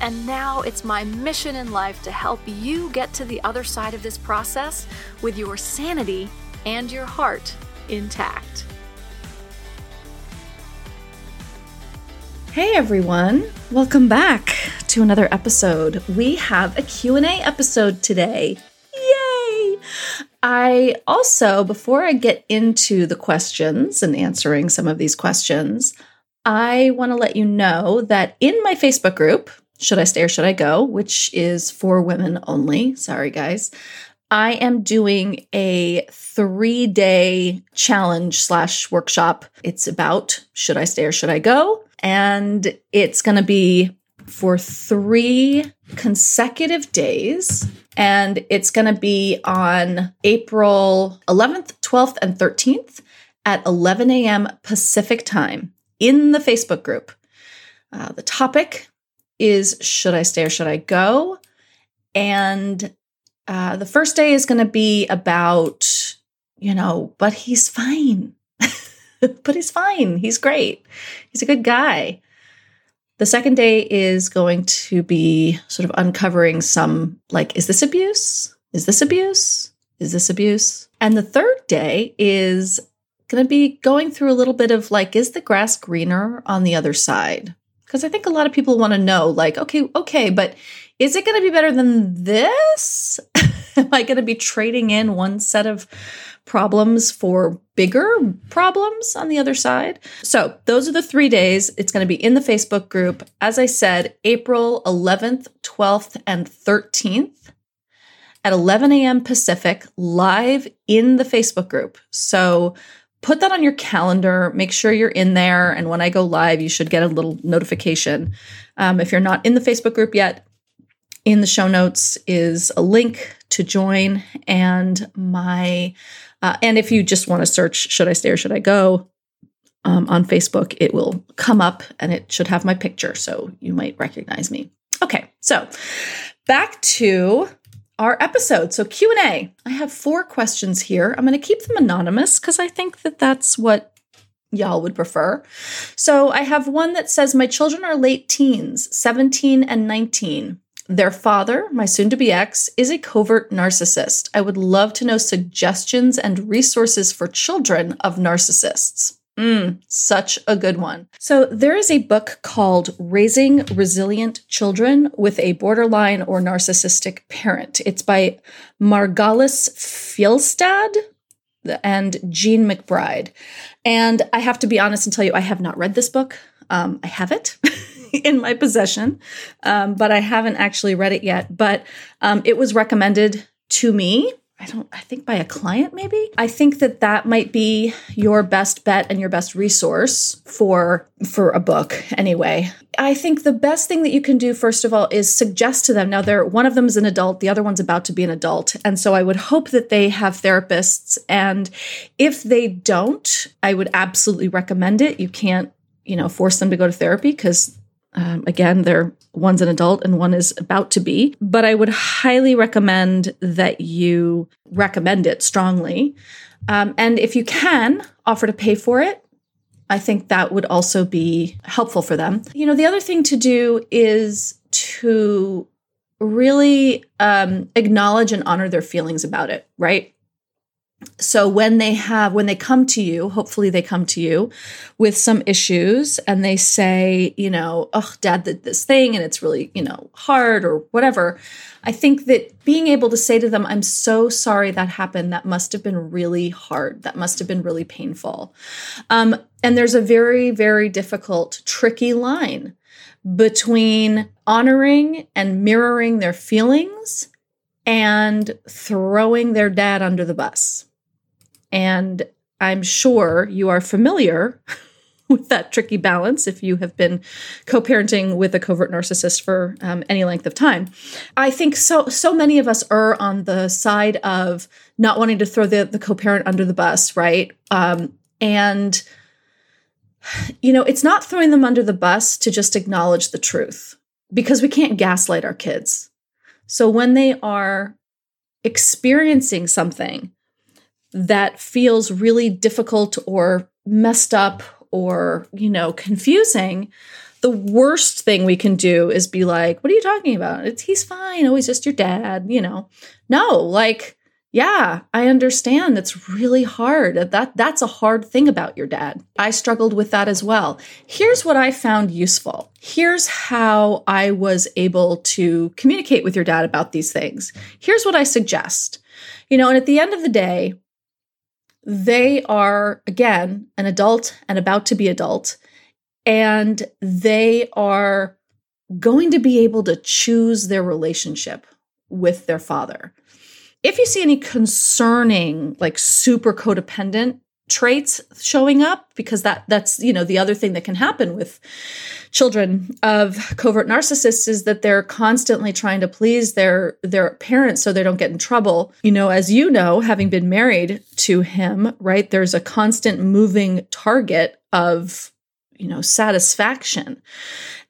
and now it's my mission in life to help you get to the other side of this process with your sanity and your heart intact. Hey everyone, welcome back to another episode. We have a Q&A episode today. Yay! I also before I get into the questions and answering some of these questions, I want to let you know that in my Facebook group, should I Stay or Should I Go, which is for women only. Sorry, guys. I am doing a three day challenge slash workshop. It's about should I stay or should I go? And it's going to be for three consecutive days. And it's going to be on April 11th, 12th, and 13th at 11 a.m. Pacific time in the Facebook group. Uh, the topic is should I stay or should I go? And uh, the first day is going to be about, you know, but he's fine. but he's fine. He's great. He's a good guy. The second day is going to be sort of uncovering some like, is this abuse? Is this abuse? Is this abuse? And the third day is going to be going through a little bit of like, is the grass greener on the other side? Because I think a lot of people want to know, like, okay, okay, but is it going to be better than this? Am I going to be trading in one set of problems for bigger problems on the other side? So, those are the three days. It's going to be in the Facebook group. As I said, April 11th, 12th, and 13th at 11 a.m. Pacific, live in the Facebook group. So, put that on your calendar. Make sure you're in there. And when I go live, you should get a little notification. Um, if you're not in the Facebook group yet, in the show notes is a link to join and my uh, and if you just want to search should i stay or should i go um, on facebook it will come up and it should have my picture so you might recognize me okay so back to our episode. So Q&A. I have four questions here. I'm going to keep them anonymous cuz I think that that's what y'all would prefer. So I have one that says my children are late teens, 17 and 19. Their father, my soon to be ex, is a covert narcissist. I would love to know suggestions and resources for children of narcissists. Mm, such a good one. So, there is a book called Raising Resilient Children with a Borderline or Narcissistic Parent. It's by Margalis Fjelstad and Jean McBride. And I have to be honest and tell you, I have not read this book. Um, I have it. in my possession, um, but I haven't actually read it yet. But um, it was recommended to me I don't, I think by a client maybe. I think that that might be your best bet and your best resource for, for a book anyway. I think the best thing that you can do, first of all, is suggest to them. Now, they're, one of them is an adult, the other one's about to be an adult. And so I would hope that they have therapists. And if they don't, I would absolutely recommend it. You can't, you know, force them to go to therapy because um, again, they're one's an adult and one is about to be, but I would highly recommend that you recommend it strongly. Um, and if you can offer to pay for it, I think that would also be helpful for them. You know, the other thing to do is to really um, acknowledge and honor their feelings about it, right? So when they have when they come to you hopefully they come to you with some issues and they say you know oh dad did this thing and it's really you know hard or whatever i think that being able to say to them i'm so sorry that happened. That must have been really hard. That must have been really painful. Um, and there's a very very difficult tricky line between honoring and mirroring their feelings and throwing their dad under the bus. And I'm sure you are familiar with that tricky balance if you have been co-parenting with a covert narcissist for um, any length of time. I think so so many of us are on the side of not wanting to throw the, the co-parent under the bus right? Um, and you know it's not throwing them under the bus to just acknowledge the truth because we can't gaslight our kids so when they are experiencing something that feels really difficult or messed up or, you know, confusing, the worst thing we can do is be like, what are you talking about? It's he's fine. Oh, he's just your dad, you know. No, like, yeah, I understand. That's really hard. That that's a hard thing about your dad. I struggled with that as well. Here's what I found useful. Here's how I was able to communicate with your dad about these things. Here's what I suggest. You know, and at the end of the day, they are, again, an adult and about to be adult, and they are going to be able to choose their relationship with their father. If you see any concerning, like super codependent traits showing up because that that's you know the other thing that can happen with children of covert narcissists is that they're constantly trying to please their their parents so they don't get in trouble. You know as you know having been married to him right there's a constant moving target of you know satisfaction.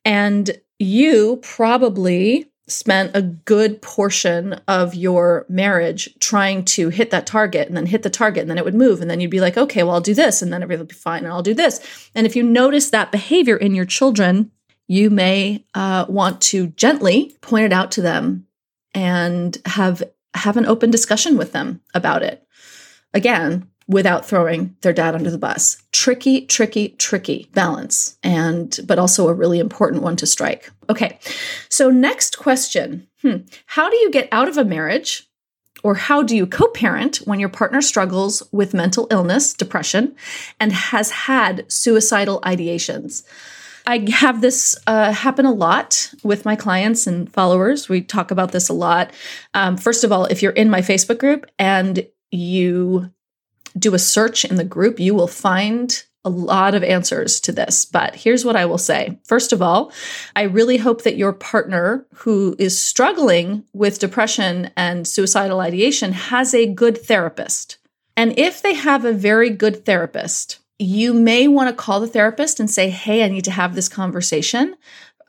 And you probably spent a good portion of your marriage trying to hit that target and then hit the target and then it would move and then you'd be like okay well i'll do this and then everything will be fine and i'll do this. And if you notice that behavior in your children you may uh, want to gently point it out to them and have have an open discussion with them about it. Again without throwing their dad under the bus. Tricky, tricky, tricky balance, and but also a really important one to strike. Okay, so next question hmm. How do you get out of a marriage? Or how do you co parent when your partner struggles with mental illness, depression, and has had suicidal ideations? I have this uh, happen a lot with my clients and followers. We talk about this a lot. Um, first of all, if you're in my Facebook group and you do a search in the group, you will find a lot of answers to this. But here's what I will say. First of all, I really hope that your partner who is struggling with depression and suicidal ideation has a good therapist. And if they have a very good therapist, you may want to call the therapist and say, Hey, I need to have this conversation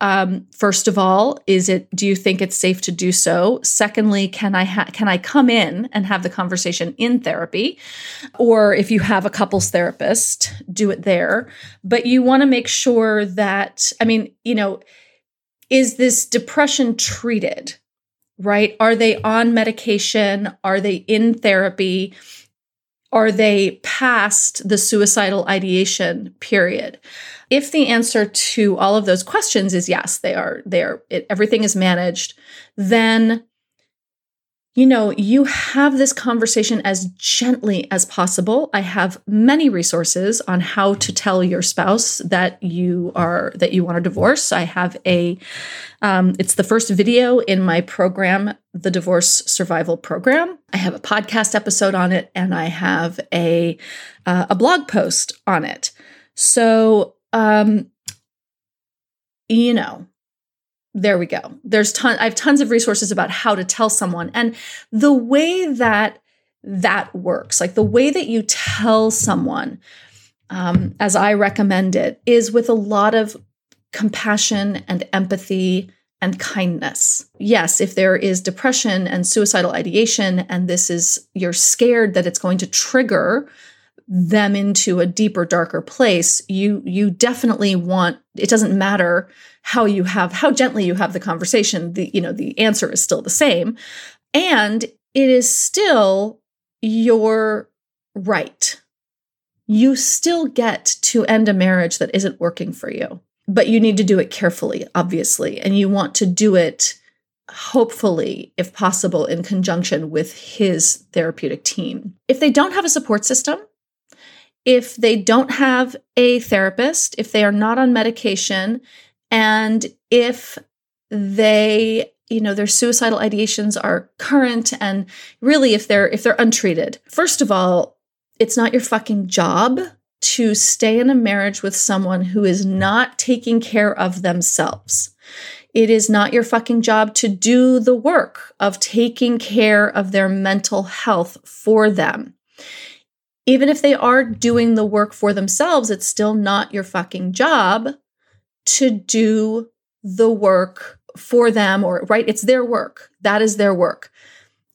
um, first of all, is it? Do you think it's safe to do so? Secondly, can I ha- can I come in and have the conversation in therapy, or if you have a couples therapist, do it there. But you want to make sure that I mean, you know, is this depression treated? Right? Are they on medication? Are they in therapy? Are they past the suicidal ideation period? If the answer to all of those questions is yes, they are, it, everything is managed, then you know, you have this conversation as gently as possible. I have many resources on how to tell your spouse that you are that you want a divorce. I have a um, it's the first video in my program, the Divorce Survival Program. I have a podcast episode on it, and I have a uh, a blog post on it. So um, you know, there we go. There's ton I have tons of resources about how to tell someone and the way that that works, like the way that you tell someone, um, as I recommend it, is with a lot of compassion and empathy and kindness. Yes, if there is depression and suicidal ideation, and this is, you're scared that it's going to trigger them into a deeper darker place you you definitely want it doesn't matter how you have how gently you have the conversation the you know the answer is still the same. And it is still your right. You still get to end a marriage that isn't working for you but you need to do it carefully obviously and you want to do it hopefully if possible in conjunction with his therapeutic team. If they don't have a support system if they don't have a therapist, if they are not on medication, and if they you know their suicidal ideations are current and really if they're if they're untreated. First of all it's not your fucking job to stay in a marriage with someone who is not taking care of themselves. It is not your fucking job to do the work of taking care of their mental health for them. Even if they are doing the work for themselves, it's still not your fucking job to do the work for them or right it's their work that is their work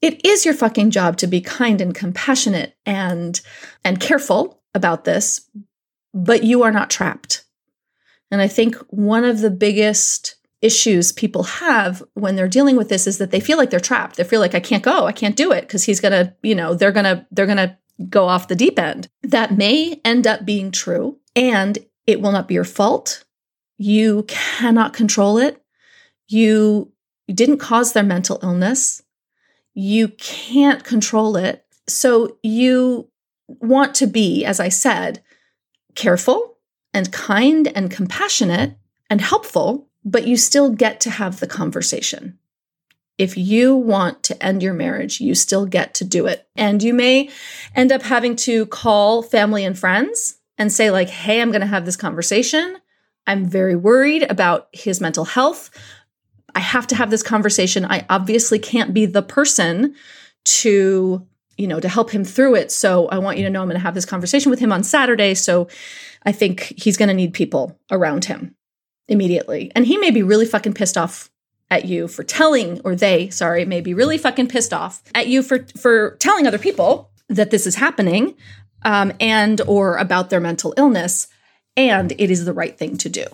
it is your fucking job to be kind and compassionate and and careful about this but you are not trapped. And i think one of the biggest issues people have when they're dealing with this is that they feel like they're trapped. They feel like i can't go. I can't do it because he's gonna you know they're gonna they're gonna go off the deep end. That may end up being true and it will not be your fault. You cannot control it. You, you didn't cause their mental illness. You can't control it. So you want to be, as I said, careful and kind and compassionate and helpful, but you still get to have the conversation. If you want to end your marriage, you still get to do it. And you may end up having to call family and friends and say, like, hey, I'm going to have this conversation. I'm very worried about his mental health. I have to have this conversation. I obviously can't be the person to, you know, to help him through it. So I want you to know I'm going to have this conversation with him on Saturday. So I think he's going to need people around him immediately. And he may be really fucking pissed off at you for telling or they, sorry, may be really fucking pissed off at you for for telling other people that this is happening um, and or about their mental illness and it is the right thing to do.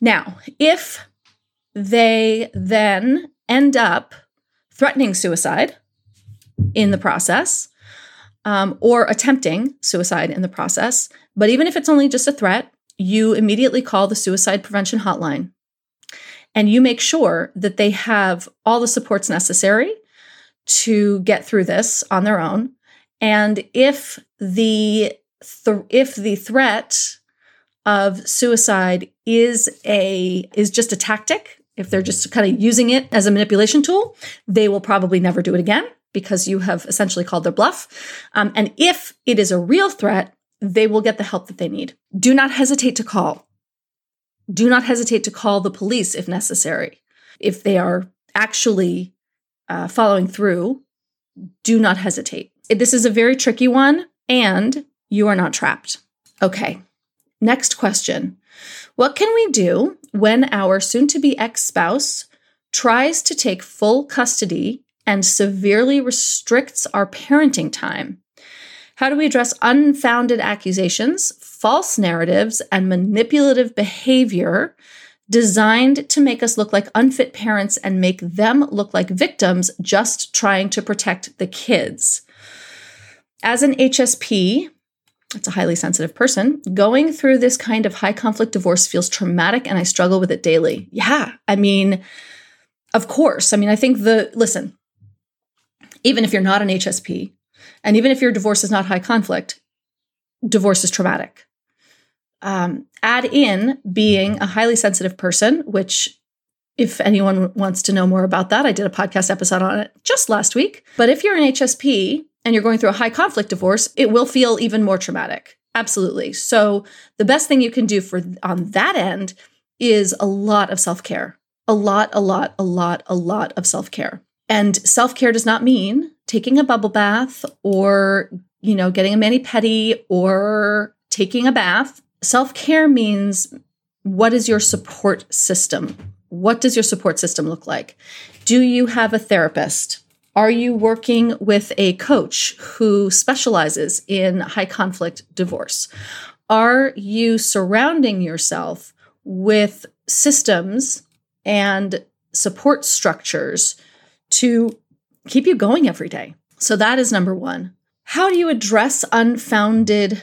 Now, if they then end up threatening suicide in the process um, or attempting suicide in the process. But even if it's only just a threat, you immediately call the suicide prevention hotline and you make sure that they have all the supports necessary to get through this on their own. And if the th- if the threat of suicide is a is just a tactic if they're just kind of using it as a manipulation tool, they will probably never do it again because you have essentially called their bluff. Um, and if it is a real threat, they will get the help that they need. Do not hesitate to call. Do not hesitate to call the police if necessary. If they are actually uh, following through, do not hesitate. This is a very tricky one, and you are not trapped. Okay, next question What can we do when our soon to be ex spouse tries to take full custody and severely restricts our parenting time? How do we address unfounded accusations, false narratives, and manipulative behavior designed to make us look like unfit parents and make them look like victims just trying to protect the kids? As an HSP, it's a highly sensitive person. Going through this kind of high conflict divorce feels traumatic and I struggle with it daily. Yeah. I mean, of course. I mean, I think the, listen, even if you're not an HSP and even if your divorce is not high conflict, divorce is traumatic. Um, add in being a highly sensitive person, which if anyone wants to know more about that, I did a podcast episode on it just last week. But if you're an HSP and you're going through a high conflict divorce, it will feel even more traumatic. Absolutely. So the best thing you can do for on that end is a lot of self-care. A lot, a lot, a lot, a lot of self-care. And self-care does not mean taking a bubble bath or, you know, getting a mani-pedi or taking a bath. Self-care means what is your support system? What does your support system look like? Do you have a therapist? Are you working with a coach who specializes in high conflict divorce? Are you surrounding yourself with systems and support structures to keep you going every day? So that is number one. How do you address unfounded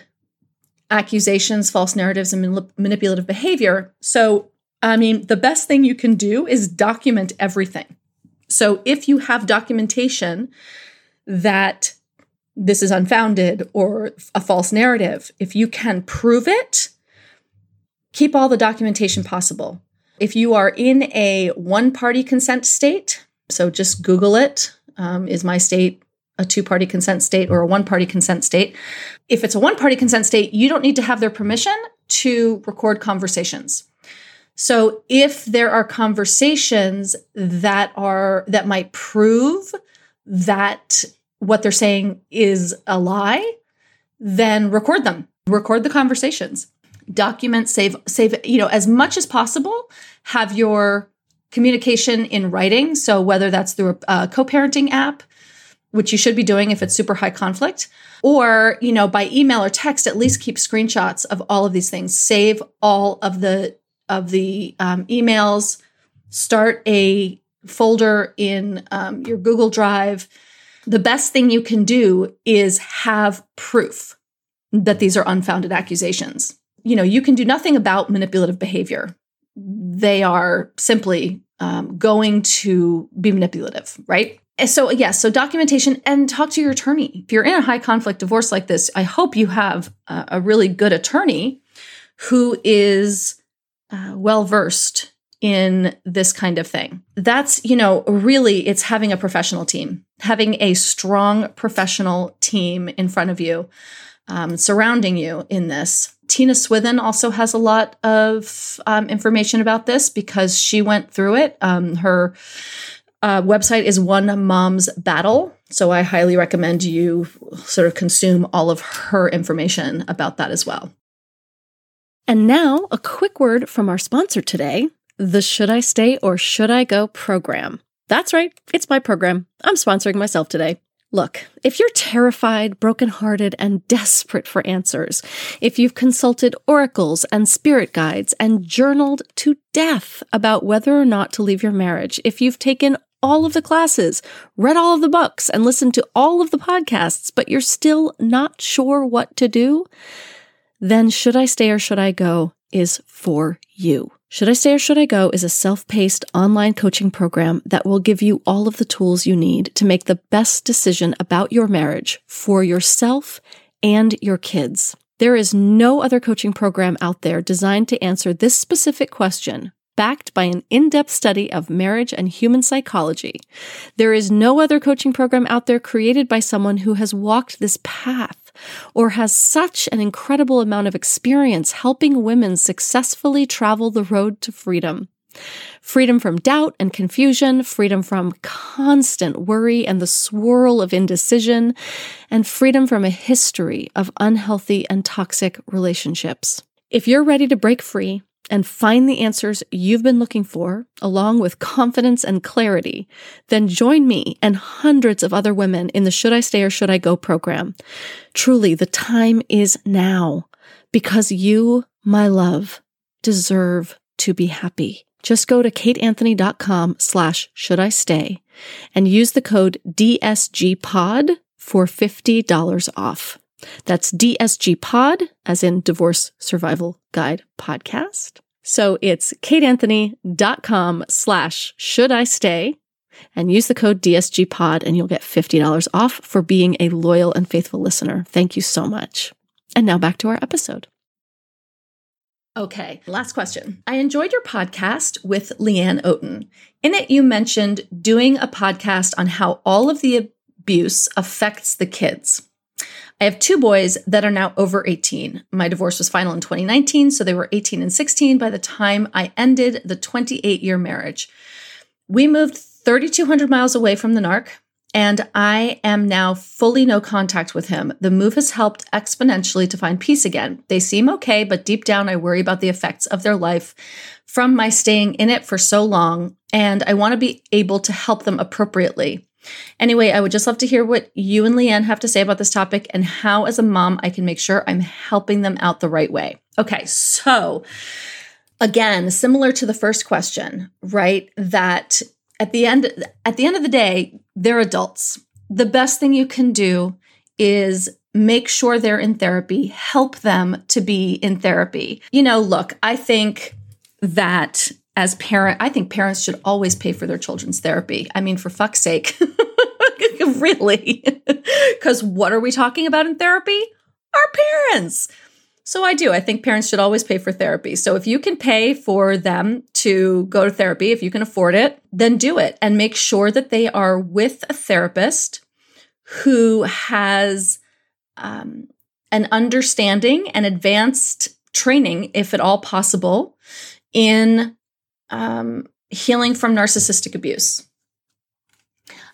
accusations, false narratives, and manipulative behavior? So, I mean, the best thing you can do is document everything. So if you have documentation that this is unfounded or a false narrative, if you can prove it, keep all the documentation possible. If you are in a one party consent state, so just Google it. Um, is my state a two party consent state or a one party consent state. If it's a one party consent state, you don't need to have their permission to record conversations. So if there are conversations that are that might prove that what they're saying is a lie, then record them. Record the conversations. Document, save, save, you know, as much as possible, have your communication in writing. So whether that's through a, a co-parenting app, which you should be doing if it's super high conflict, or, you know, by email or text, at least keep screenshots of all of these things. Save all of the of the um, emails. Start a folder in um, your Google Drive the best thing you can do is have proof that these are unfounded accusations. You know, you can do nothing about manipulative behavior. They are simply um, going to be manipulative, right? So, yes, yeah, so documentation and talk to your attorney. If you're in a high conflict divorce like this, I hope you have a, a really good attorney who is uh, well versed in this kind of thing. That's, you know, really it's having a professional team, having a strong professional team in front of you, um, surrounding you in this. Tina Swithin also has a lot of um, information about this because she went through it. Um, her uh, website is One Mom's Battle. So I highly recommend you sort of consume all of her information about that as well. And now, a quick word from our sponsor today, the Should I Stay or Should I Go program. That's right, it's my program. I'm sponsoring myself today. Look, if you're terrified, brokenhearted, and desperate for answers, if you've consulted oracles and spirit guides and journaled to death about whether or not to leave your marriage, if you've taken all of the classes, read all of the books, and listened to all of the podcasts, but you're still not sure what to do, then Should I Stay or Should I Go is for you. Should I Stay or Should I Go is a self paced online coaching program that will give you all of the tools you need to make the best decision about your marriage for yourself and your kids. There is no other coaching program out there designed to answer this specific question, backed by an in depth study of marriage and human psychology. There is no other coaching program out there created by someone who has walked this path or has such an incredible amount of experience helping women successfully travel the road to freedom. Freedom from doubt and confusion, freedom from constant worry and the swirl of indecision, and freedom from a history of unhealthy and toxic relationships. If you're ready to break free, and find the answers you've been looking for, along with confidence and clarity, then join me and hundreds of other women in the Should I Stay or Should I Go program. Truly, the time is now because you, my love, deserve to be happy. Just go to kateanthony.com slash should I stay and use the code DSGPOD for $50 off. That's DSG Pod, as in Divorce Survival Guide Podcast. So it's kateanthony.com slash should I stay and use the code DSG Pod and you'll get $50 off for being a loyal and faithful listener. Thank you so much. And now back to our episode. Okay, last question. I enjoyed your podcast with Leanne Oten. In it, you mentioned doing a podcast on how all of the abuse affects the kids. I have two boys that are now over 18. My divorce was final in 2019, so they were 18 and 16 by the time I ended the 28 year marriage. We moved 3,200 miles away from the narc, and I am now fully no contact with him. The move has helped exponentially to find peace again. They seem okay, but deep down, I worry about the effects of their life from my staying in it for so long, and I want to be able to help them appropriately. Anyway, I would just love to hear what you and Leanne have to say about this topic and how, as a mom, I can make sure I'm helping them out the right way. Okay, so again, similar to the first question, right? That at the end at the end of the day, they're adults. The best thing you can do is make sure they're in therapy, help them to be in therapy. You know, look, I think that as parent, I think parents should always pay for their children's therapy. I mean, for fuck's sake. really. Because what are we talking about in therapy? Our parents. So I do. I think parents should always pay for therapy. So if you can pay for them to go to therapy, if you can afford it, then do it and make sure that they are with a therapist who has um, an understanding and advanced training, if at all possible, in um, healing from narcissistic abuse.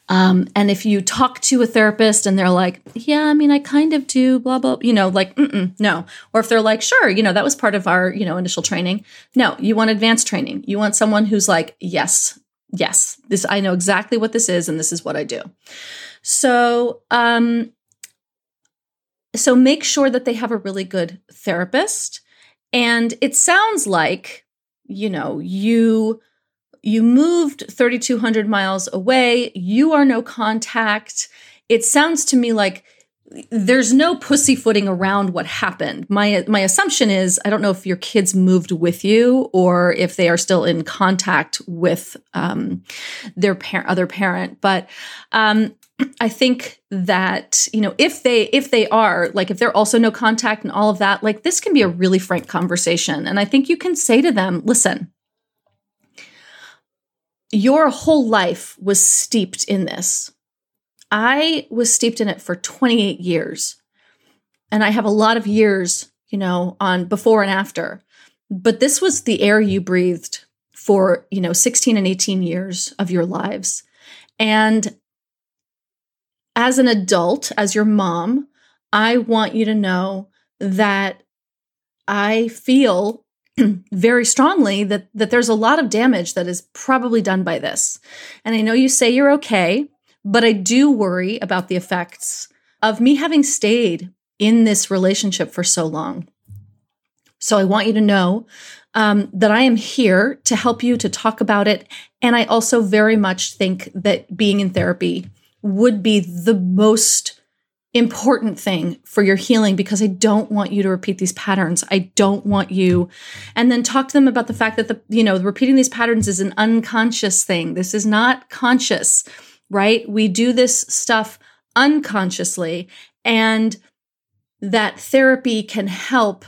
Um, and if you talk to a therapist and they're like, yeah, I mean, I kind of do, blah, blah, you know, like, no. Or if they're like, sure, you know, that was part of our, you know, initial training. No, you want advanced training. You want someone who's like, yes, yes, this, I know exactly what this is and this is what I do. So, um, so make sure that they have a really good therapist. And it sounds like, you know, you you moved 3200 miles away, you are no contact. It sounds to me like there's no pussyfooting around what happened. My my assumption is I don't know if your kids moved with you or if they are still in contact with um, their par- other parent, but um, I think that you know if they if they are like if they're also no contact and all of that, like this can be a really frank conversation, and I think you can say to them, "Listen, your whole life was steeped in this." I was steeped in it for 28 years. And I have a lot of years, you know, on before and after. But this was the air you breathed for, you know, 16 and 18 years of your lives. And as an adult, as your mom, I want you to know that I feel very strongly that that there's a lot of damage that is probably done by this. And I know you say you're okay, but I do worry about the effects of me having stayed in this relationship for so long. So I want you to know um, that I am here to help you to talk about it. And I also very much think that being in therapy would be the most important thing for your healing because I don't want you to repeat these patterns. I don't want you and then talk to them about the fact that the you know repeating these patterns is an unconscious thing. This is not conscious right? We do this stuff unconsciously, and that therapy can help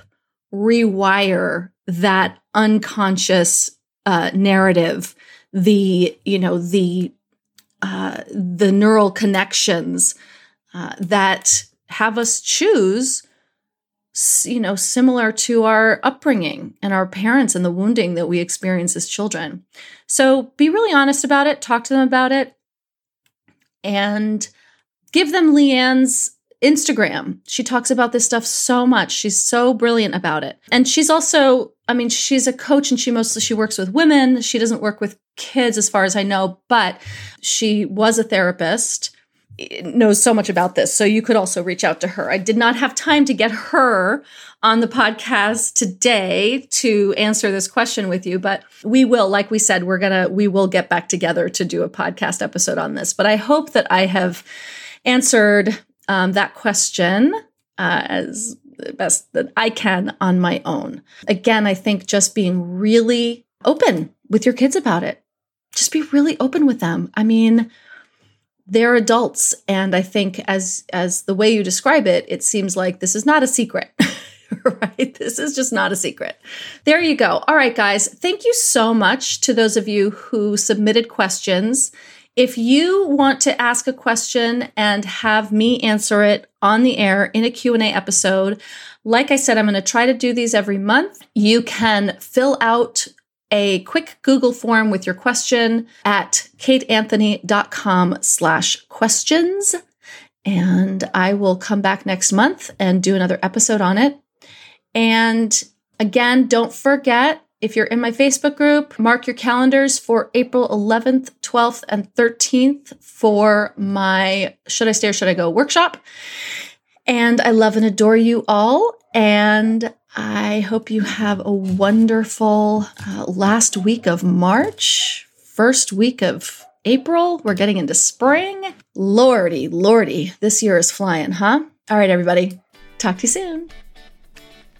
rewire that unconscious uh, narrative, the you know the uh, the neural connections uh, that have us choose you know similar to our upbringing and our parents and the wounding that we experience as children. So be really honest about it talk to them about it and give them Leanne's Instagram. She talks about this stuff so much. She's so brilliant about it. And she's also, I mean, she's a coach and she mostly she works with women. She doesn't work with kids as far as I know, but she was a therapist knows so much about this. So you could also reach out to her. I did not have time to get her on the podcast today to answer this question with you, but we will, like we said, we're to, we will get back together to do a podcast episode on this. But I hope that I have answered um, that question uh, as best that I can on my own. Again, I think just being really open with your kids about it. Just be really open with them. I mean, they're adults and I think as as the way you describe it, it seems like this is not a secret. right? This is just not a secret. There you go. All right, guys. Thank you so much to those of you who submitted questions. If you want to ask a question and have me answer it on the air in a Q&A episode, like I said, I'm going to try to do these every month. You can fill out a quick Google form with your question at kateanthony.com slash questions. And I will come back next month and do another episode on it. And again, don't forget if you're in my Facebook group, mark your calendars for April 11th, 12th, and 13th for my Should I Stay or Should I Go workshop. And I love and adore you all. And I hope you have a wonderful uh, last week of March, first week of April. We're getting into spring. Lordy, lordy, this year is flying, huh? All right, everybody. Talk to you soon.